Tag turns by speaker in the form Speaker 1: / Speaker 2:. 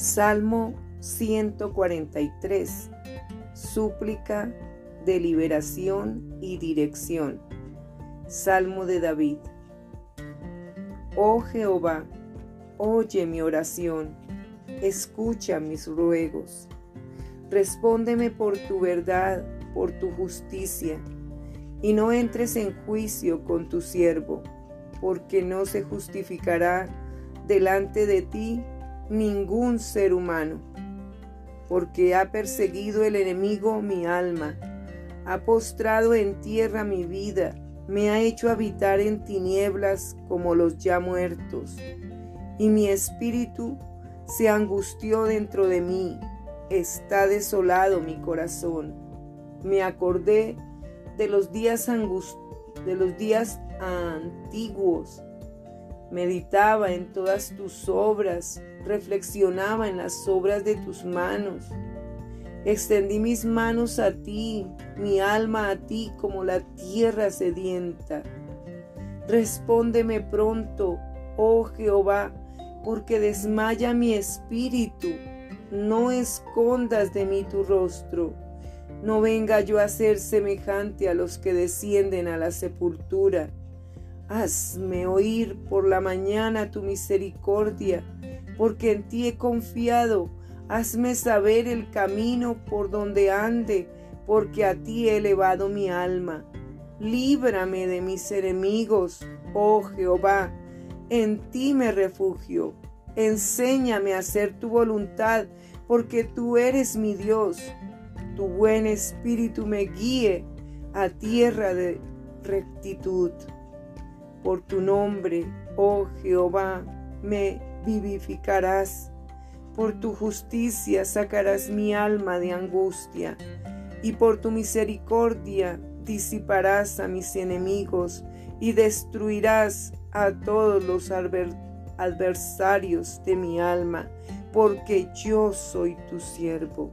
Speaker 1: Salmo 143. Súplica de liberación y dirección. Salmo de David. Oh Jehová, oye mi oración, escucha mis ruegos. Respóndeme por tu verdad, por tu justicia, y no entres en juicio con tu siervo, porque no se justificará delante de ti ningún ser humano, porque ha perseguido el enemigo mi alma, ha postrado en tierra mi vida, me ha hecho habitar en tinieblas como los ya muertos, y mi espíritu se angustió dentro de mí, está desolado mi corazón. Me acordé de los días de los días antiguos Meditaba en todas tus obras, reflexionaba en las obras de tus manos. Extendí mis manos a ti, mi alma a ti como la tierra sedienta. Respóndeme pronto, oh Jehová, porque desmaya mi espíritu. No escondas de mí tu rostro. No venga yo a ser semejante a los que descienden a la sepultura Hazme oír por la mañana tu misericordia, porque en ti he confiado. Hazme saber el camino por donde ande, porque a ti he elevado mi alma. Líbrame de mis enemigos, oh Jehová, en ti me refugio. Enséñame a hacer tu voluntad, porque tú eres mi Dios. Tu buen espíritu me guíe a tierra de rectitud. Por tu nombre, oh Jehová, me vivificarás. Por tu justicia sacarás mi alma de angustia, y por tu misericordia disiparás a mis enemigos y destruirás a todos los adversarios de mi alma, porque yo soy tu siervo.